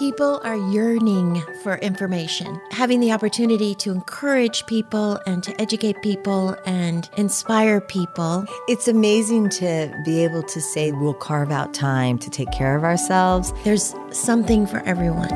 People are yearning for information. Having the opportunity to encourage people and to educate people and inspire people. It's amazing to be able to say we'll carve out time to take care of ourselves. There's something for everyone.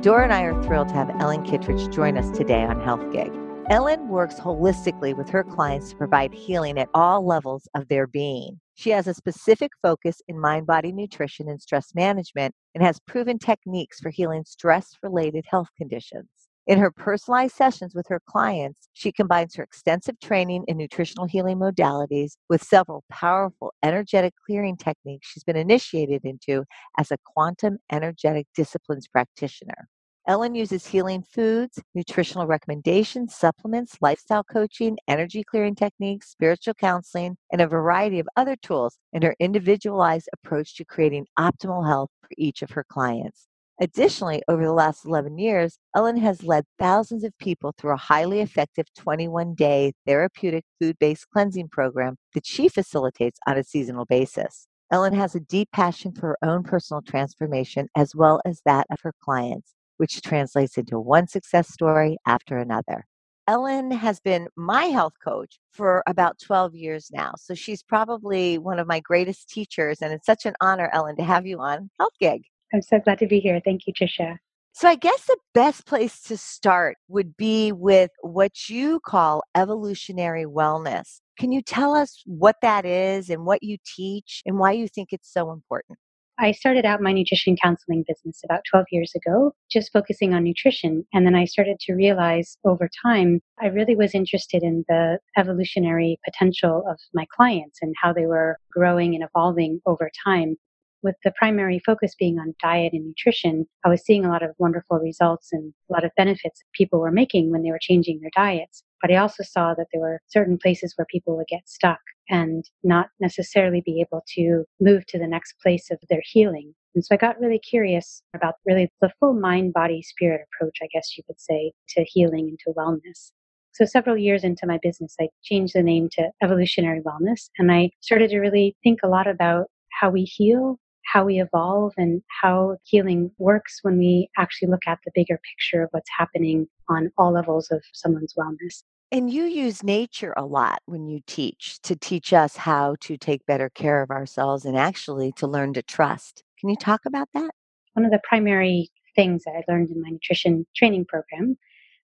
Dora and I are thrilled to have Ellen Kittredge join us today on Health Gig. Ellen works holistically with her clients to provide healing at all levels of their being. She has a specific focus in mind body nutrition and stress management and has proven techniques for healing stress related health conditions. In her personalized sessions with her clients, she combines her extensive training in nutritional healing modalities with several powerful energetic clearing techniques she's been initiated into as a quantum energetic disciplines practitioner. Ellen uses healing foods, nutritional recommendations, supplements, lifestyle coaching, energy clearing techniques, spiritual counseling, and a variety of other tools in her individualized approach to creating optimal health for each of her clients. Additionally, over the last 11 years, Ellen has led thousands of people through a highly effective 21 day therapeutic food based cleansing program that she facilitates on a seasonal basis. Ellen has a deep passion for her own personal transformation as well as that of her clients which translates into one success story after another. Ellen has been my health coach for about 12 years now. So she's probably one of my greatest teachers. And it's such an honor, Ellen, to have you on Health Gig. I'm so glad to be here. Thank you, Tricia. So I guess the best place to start would be with what you call evolutionary wellness. Can you tell us what that is and what you teach and why you think it's so important? I started out my nutrition counseling business about 12 years ago, just focusing on nutrition. And then I started to realize over time, I really was interested in the evolutionary potential of my clients and how they were growing and evolving over time. With the primary focus being on diet and nutrition, I was seeing a lot of wonderful results and a lot of benefits people were making when they were changing their diets. But I also saw that there were certain places where people would get stuck and not necessarily be able to move to the next place of their healing. And so I got really curious about really the full mind, body, spirit approach, I guess you could say, to healing and to wellness. So several years into my business, I changed the name to Evolutionary Wellness and I started to really think a lot about how we heal, how we evolve and how healing works when we actually look at the bigger picture of what's happening on all levels of someone's wellness. And you use nature a lot when you teach to teach us how to take better care of ourselves and actually to learn to trust. Can you talk about that? One of the primary things that I learned in my nutrition training program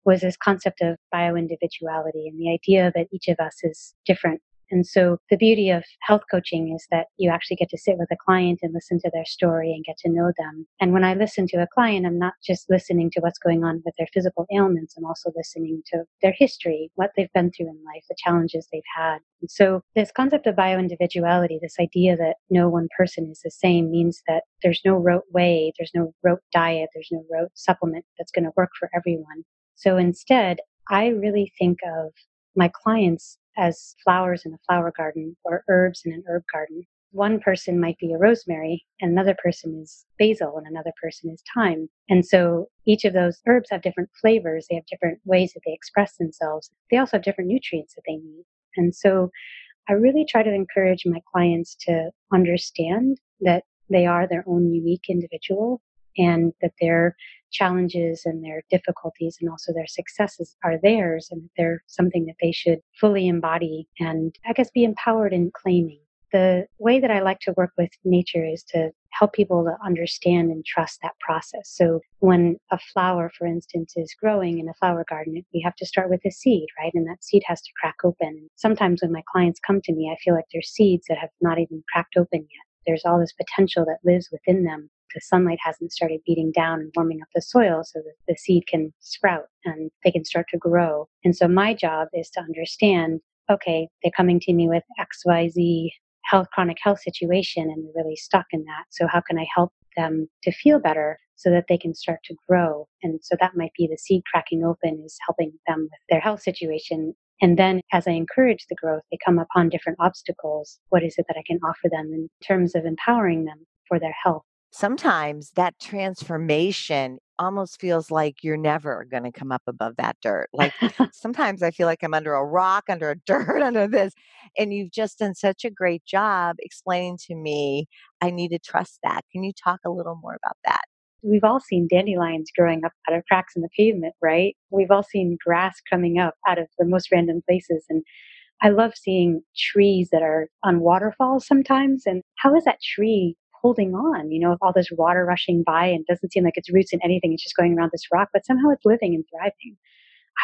was this concept of bioindividuality and the idea that each of us is different and so the beauty of health coaching is that you actually get to sit with a client and listen to their story and get to know them. And when I listen to a client, I'm not just listening to what's going on with their physical ailments, I'm also listening to their history, what they've been through in life, the challenges they've had. And so this concept of bioindividuality, this idea that no one person is the same means that there's no rote way, there's no rote diet, there's no rote supplement that's going to work for everyone. So instead, I really think of my clients as flowers in a flower garden or herbs in an herb garden. One person might be a rosemary, and another person is basil, and another person is thyme. And so each of those herbs have different flavors. They have different ways that they express themselves. They also have different nutrients that they need. And so I really try to encourage my clients to understand that they are their own unique individual and that their challenges and their difficulties and also their successes are theirs and they're something that they should fully embody and I guess be empowered in claiming. The way that I like to work with nature is to help people to understand and trust that process. So when a flower, for instance, is growing in a flower garden, we have to start with a seed, right? And that seed has to crack open. Sometimes when my clients come to me, I feel like they're seeds that have not even cracked open yet. There's all this potential that lives within them the sunlight hasn't started beating down and warming up the soil so that the seed can sprout and they can start to grow. And so my job is to understand okay, they're coming to me with XYZ health, chronic health situation and they're really stuck in that. So how can I help them to feel better so that they can start to grow? And so that might be the seed cracking open is helping them with their health situation. And then as I encourage the growth, they come upon different obstacles. What is it that I can offer them in terms of empowering them for their health? Sometimes that transformation almost feels like you're never going to come up above that dirt. Like sometimes I feel like I'm under a rock, under a dirt, under this. And you've just done such a great job explaining to me I need to trust that. Can you talk a little more about that? we've all seen dandelions growing up out of cracks in the pavement, right? We've all seen grass coming up out of the most random places. And I love seeing trees that are on waterfalls sometimes. And how is that tree holding on, you know, with all this water rushing by and doesn't seem like its roots in anything. It's just going around this rock, but somehow it's living and thriving.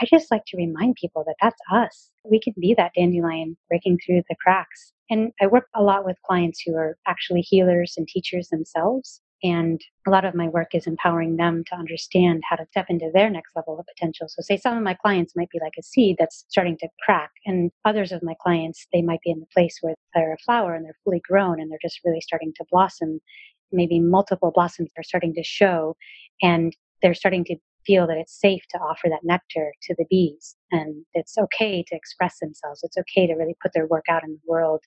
I just like to remind people that that's us. We can be that dandelion breaking through the cracks. And I work a lot with clients who are actually healers and teachers themselves. And a lot of my work is empowering them to understand how to step into their next level of potential. So, say some of my clients might be like a seed that's starting to crack, and others of my clients, they might be in the place where they're a flower and they're fully grown and they're just really starting to blossom. Maybe multiple blossoms are starting to show, and they're starting to feel that it's safe to offer that nectar to the bees and it's okay to express themselves. It's okay to really put their work out in the world.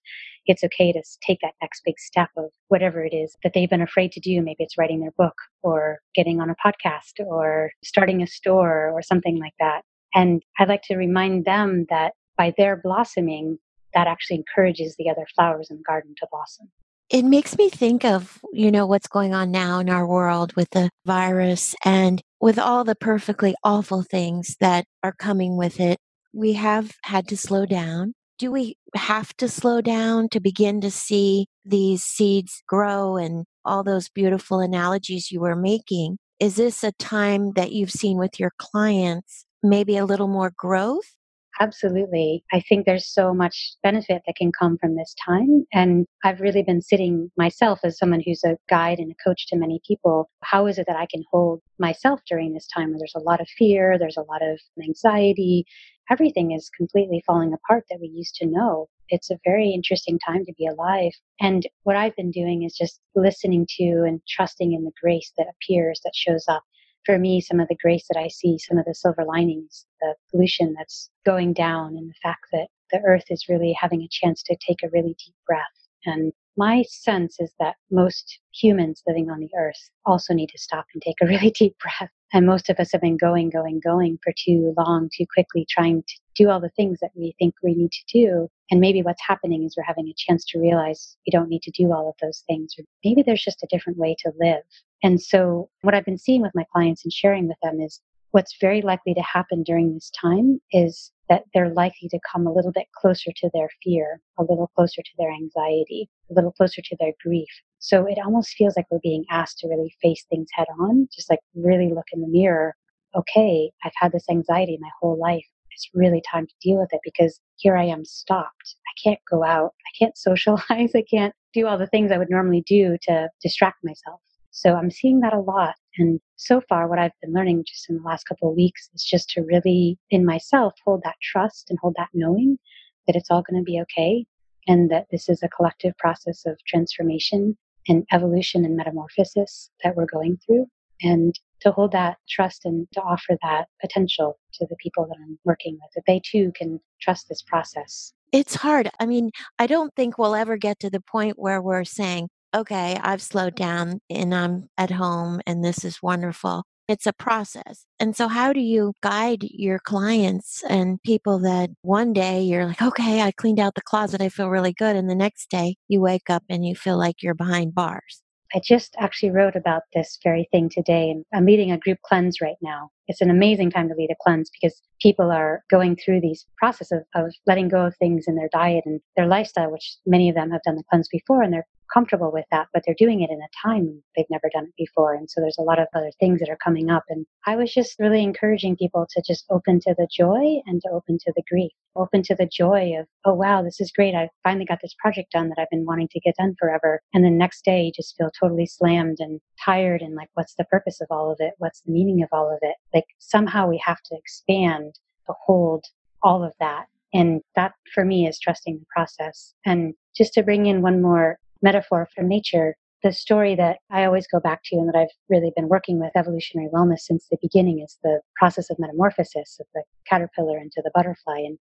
It's okay to take that next big step of whatever it is that they've been afraid to do. Maybe it's writing their book or getting on a podcast or starting a store or something like that. And I'd like to remind them that by their blossoming, that actually encourages the other flowers in the garden to blossom. It makes me think of, you know, what's going on now in our world with the virus and with all the perfectly awful things that are coming with it. We have had to slow down. Do we have to slow down to begin to see these seeds grow and all those beautiful analogies you were making? Is this a time that you've seen with your clients, maybe a little more growth? Absolutely. I think there's so much benefit that can come from this time. And I've really been sitting myself as someone who's a guide and a coach to many people. How is it that I can hold myself during this time where there's a lot of fear, there's a lot of anxiety, everything is completely falling apart that we used to know. It's a very interesting time to be alive. And what I've been doing is just listening to and trusting in the grace that appears, that shows up for me, some of the grace that I see, some of the silver linings, the pollution that's going down, and the fact that the earth is really having a chance to take a really deep breath. And my sense is that most humans living on the earth also need to stop and take a really deep breath. And most of us have been going, going, going for too long, too quickly, trying to do all the things that we think we need to do. And maybe what's happening is we're having a chance to realize we don't need to do all of those things, or maybe there's just a different way to live. And so, what I've been seeing with my clients and sharing with them is what's very likely to happen during this time is that they're likely to come a little bit closer to their fear, a little closer to their anxiety, a little closer to their grief. So it almost feels like we're being asked to really face things head on, just like really look in the mirror. Okay, I've had this anxiety my whole life. It's really time to deal with it because here I am stopped. I can't go out. I can't socialize. I can't do all the things I would normally do to distract myself. So I'm seeing that a lot. And so far, what I've been learning just in the last couple of weeks is just to really, in myself, hold that trust and hold that knowing that it's all going to be okay and that this is a collective process of transformation and evolution and metamorphosis that we're going through. And to hold that trust and to offer that potential to the people that I'm working with, that they too can trust this process. It's hard. I mean, I don't think we'll ever get to the point where we're saying, okay, I've slowed down and I'm at home and this is wonderful. It's a process. And so, how do you guide your clients and people that one day you're like, okay, I cleaned out the closet, I feel really good. And the next day you wake up and you feel like you're behind bars? I just actually wrote about this very thing today. And I'm leading a group cleanse right now. It's an amazing time to lead a cleanse because people are going through these process of, of letting go of things in their diet and their lifestyle, which many of them have done the cleanse before and they're comfortable with that, but they're doing it in a time they've never done it before. And so there's a lot of other things that are coming up. And I was just really encouraging people to just open to the joy and to open to the grief, open to the joy of, oh, wow, this is great. I finally got this project done that I've been wanting to get done forever. And the next day, you just feel totally slammed and tired and like, what's the purpose of all of it? What's the meaning of all of it? Like somehow we have to expand to hold all of that and that for me is trusting the process. And just to bring in one more metaphor from nature, the story that I always go back to and that I've really been working with evolutionary wellness since the beginning is the process of metamorphosis of the caterpillar into the butterfly. And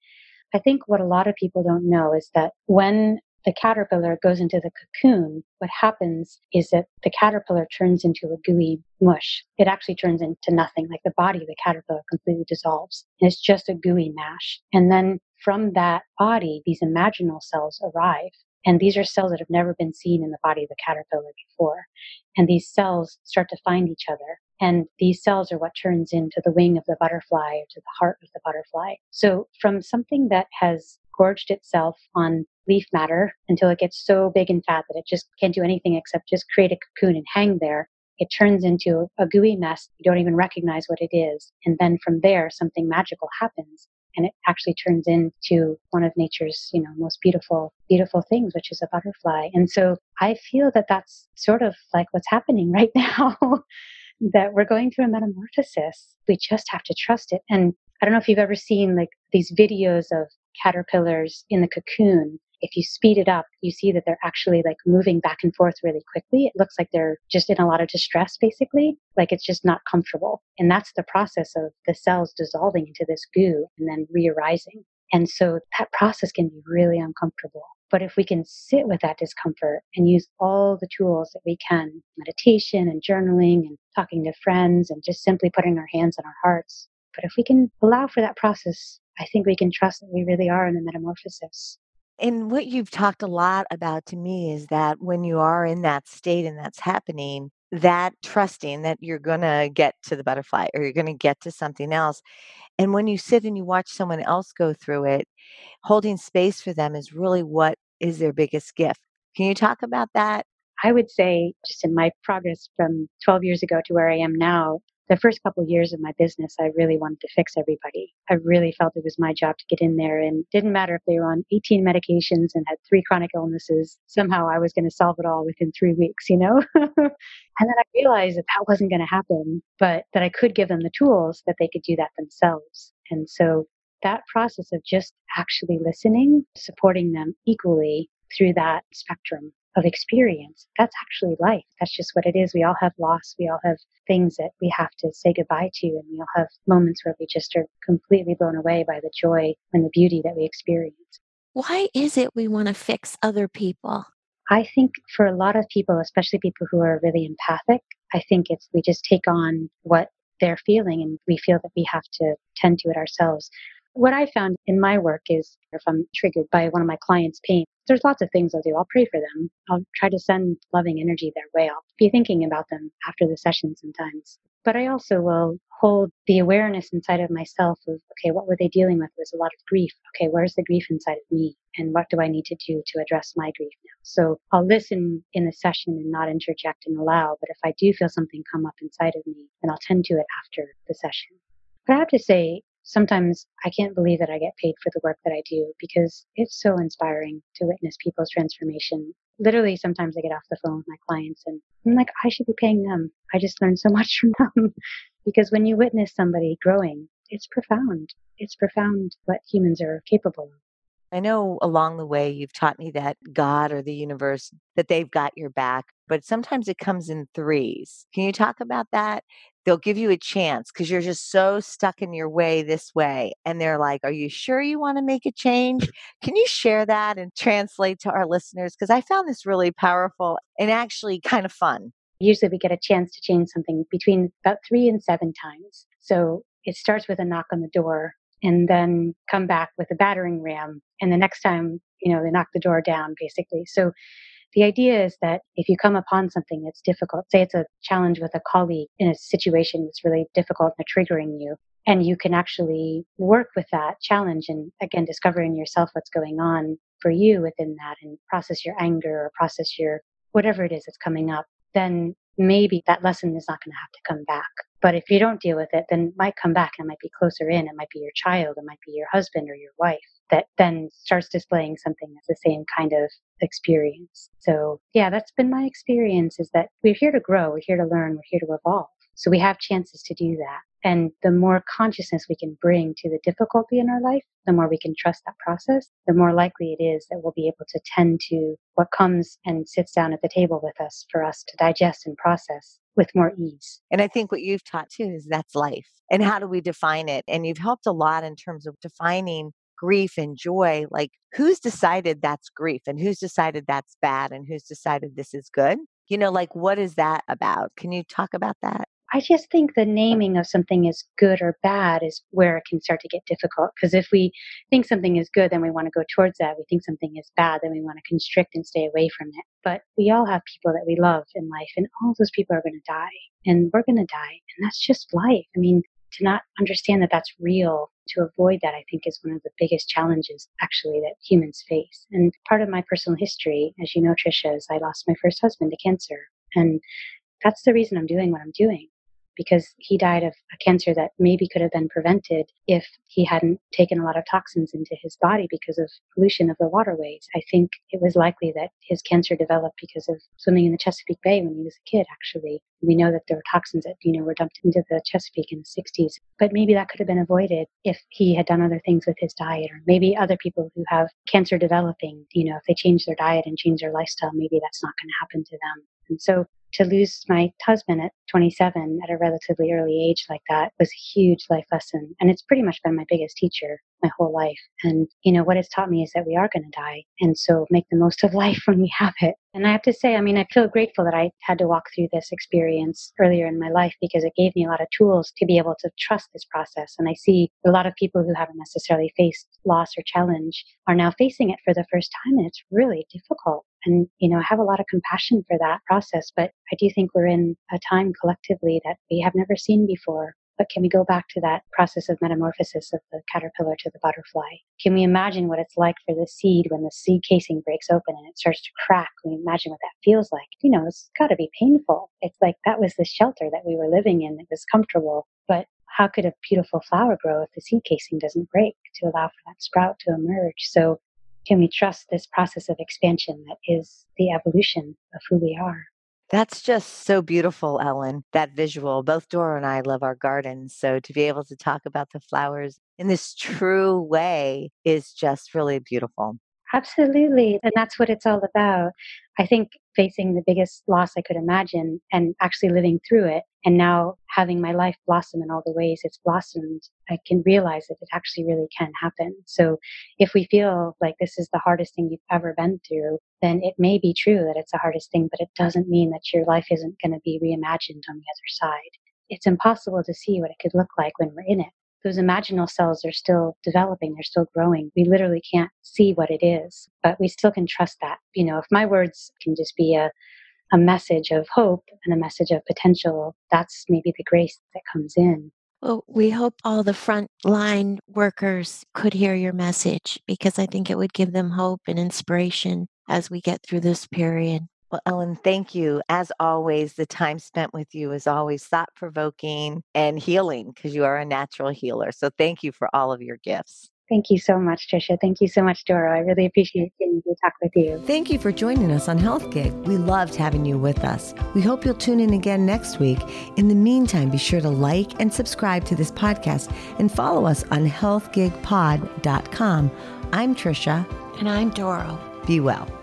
I think what a lot of people don't know is that when the caterpillar goes into the cocoon, what happens is that the caterpillar turns into a gooey mush. It actually turns into nothing, like the body of the caterpillar completely dissolves. And it's just a gooey mash. And then from that body, these imaginal cells arrive And these are cells that have never been seen in the body of the caterpillar before. And these cells start to find each other. And these cells are what turns into the wing of the butterfly or to the heart of the butterfly. So from something that has gorged itself on leaf matter until it gets so big and fat that it just can't do anything except just create a cocoon and hang there, it turns into a gooey mess. You don't even recognize what it is. And then from there, something magical happens and it actually turns into one of nature's you know most beautiful beautiful things which is a butterfly. And so i feel that that's sort of like what's happening right now that we're going through a metamorphosis. We just have to trust it. And i don't know if you've ever seen like these videos of caterpillars in the cocoon if you speed it up, you see that they're actually like moving back and forth really quickly. It looks like they're just in a lot of distress, basically, like it's just not comfortable. And that's the process of the cells dissolving into this goo and then re arising. And so that process can be really uncomfortable. But if we can sit with that discomfort and use all the tools that we can meditation and journaling and talking to friends and just simply putting our hands on our hearts. But if we can allow for that process, I think we can trust that we really are in a metamorphosis. And what you've talked a lot about to me is that when you are in that state and that's happening, that trusting that you're going to get to the butterfly or you're going to get to something else. And when you sit and you watch someone else go through it, holding space for them is really what is their biggest gift. Can you talk about that? I would say, just in my progress from 12 years ago to where I am now, the first couple of years of my business, I really wanted to fix everybody. I really felt it was my job to get in there and didn't matter if they were on 18 medications and had three chronic illnesses. Somehow I was going to solve it all within three weeks, you know? and then I realized that that wasn't going to happen, but that I could give them the tools that they could do that themselves. And so that process of just actually listening, supporting them equally through that spectrum of experience. That's actually life. That's just what it is. We all have loss. We all have things that we have to say goodbye to. And we all have moments where we just are completely blown away by the joy and the beauty that we experience. Why is it we want to fix other people? I think for a lot of people, especially people who are really empathic, I think it's we just take on what they're feeling and we feel that we have to tend to it ourselves. What I found in my work is if I'm triggered by one of my clients' pain, there's lots of things I'll do. I'll pray for them. I'll try to send loving energy their way. I'll be thinking about them after the session sometimes. But I also will hold the awareness inside of myself of, okay, what were they dealing with? Was a lot of grief. Okay, where's the grief inside of me? And what do I need to do to address my grief now? So I'll listen in the session and not interject and allow. But if I do feel something come up inside of me, then I'll tend to it after the session. But I have to say, sometimes I can't believe that I get paid for the work that I do because it's so inspiring to witness people's transformation. Literally, sometimes I get off the phone with my clients and I'm like, I should be paying them. I just learned so much from them because when you witness somebody growing, it's profound. It's profound what humans are capable of. I know along the way you've taught me that God or the universe, that they've got your back, but sometimes it comes in threes. Can you talk about that? They'll give you a chance because you're just so stuck in your way this way. And they're like, Are you sure you want to make a change? Can you share that and translate to our listeners? Because I found this really powerful and actually kind of fun. Usually we get a chance to change something between about three and seven times. So it starts with a knock on the door and then come back with a battering ram. And the next time, you know, they knock the door down, basically. So the idea is that if you come upon something that's difficult, say it's a challenge with a colleague in a situation that's really difficult and triggering you, and you can actually work with that challenge and again, discover in yourself what's going on for you within that and process your anger or process your whatever it is that's coming up, then maybe that lesson is not going to have to come back. But if you don't deal with it, then it might come back and it might be closer in. It might be your child, it might be your husband or your wife that then starts displaying something that's the same kind of experience. So yeah, that's been my experience is that we're here to grow, we're here to learn, we're here to evolve. So we have chances to do that. And the more consciousness we can bring to the difficulty in our life, the more we can trust that process, the more likely it is that we'll be able to tend to what comes and sits down at the table with us for us to digest and process with more ease. And I think what you've taught too is that's life. And how do we define it? And you've helped a lot in terms of defining grief and joy. Like, who's decided that's grief and who's decided that's bad and who's decided this is good? You know, like, what is that about? Can you talk about that? I just think the naming of something as good or bad is where it can start to get difficult. Because if we think something is good, then we want to go towards that. We think something is bad, then we want to constrict and stay away from it. But we all have people that we love in life, and all those people are going to die, and we're going to die. And that's just life. I mean, to not understand that that's real, to avoid that, I think is one of the biggest challenges actually that humans face. And part of my personal history, as you know, Tricia, is I lost my first husband to cancer. And that's the reason I'm doing what I'm doing because he died of a cancer that maybe could have been prevented if he hadn't taken a lot of toxins into his body because of pollution of the waterways. I think it was likely that his cancer developed because of swimming in the Chesapeake Bay when he was a kid, actually. We know that there were toxins that, you know, were dumped into the Chesapeake in the 60s. But maybe that could have been avoided if he had done other things with his diet, or maybe other people who have cancer developing, you know, if they change their diet and change their lifestyle, maybe that's not going to happen to them. And so to lose my husband at 27 at a relatively early age like that was a huge life lesson. And it's pretty much been my biggest teacher my whole life. And, you know, what it's taught me is that we are going to die. And so make the most of life when we have it. And I have to say, I mean, I feel grateful that I had to walk through this experience earlier in my life because it gave me a lot of tools to be able to trust this process. And I see a lot of people who haven't necessarily faced loss or challenge are now facing it for the first time. And it's really difficult. And, you know, I have a lot of compassion for that process. But I do think we're in a time collectively that we have never seen before but can we go back to that process of metamorphosis of the caterpillar to the butterfly? Can we imagine what it's like for the seed when the seed casing breaks open and it starts to crack? Can we imagine what that feels like? You know, it's got to be painful. It's like that was the shelter that we were living in. It was comfortable. But how could a beautiful flower grow if the seed casing doesn't break to allow for that sprout to emerge? So, can we trust this process of expansion that is the evolution of who we are? That's just so beautiful, Ellen, that visual. Both Dora and I love our gardens. So to be able to talk about the flowers in this true way is just really beautiful. Absolutely. And that's what it's all about. I think facing the biggest loss I could imagine and actually living through it and now having my life blossom in all the ways it's blossomed, I can realize that it actually really can happen. So if we feel like this is the hardest thing you've ever been through, then it may be true that it's the hardest thing, but it doesn't mean that your life isn't going to be reimagined on the other side. It's impossible to see what it could look like when we're in it those imaginal cells are still developing, they're still growing. We literally can't see what it is, but we still can trust that. You know, if my words can just be a, a message of hope and a message of potential, that's maybe the grace that comes in. Well, we hope all the frontline workers could hear your message because I think it would give them hope and inspiration as we get through this period. Well, Ellen, thank you. As always, the time spent with you is always thought provoking and healing because you are a natural healer. So thank you for all of your gifts. Thank you so much, Tricia. Thank you so much, Dora. I really appreciate getting to talk with you. Thank you for joining us on Health Gig. We loved having you with us. We hope you'll tune in again next week. In the meantime, be sure to like and subscribe to this podcast and follow us on healthgigpod.com. I'm Tricia. And I'm Dora. Be well.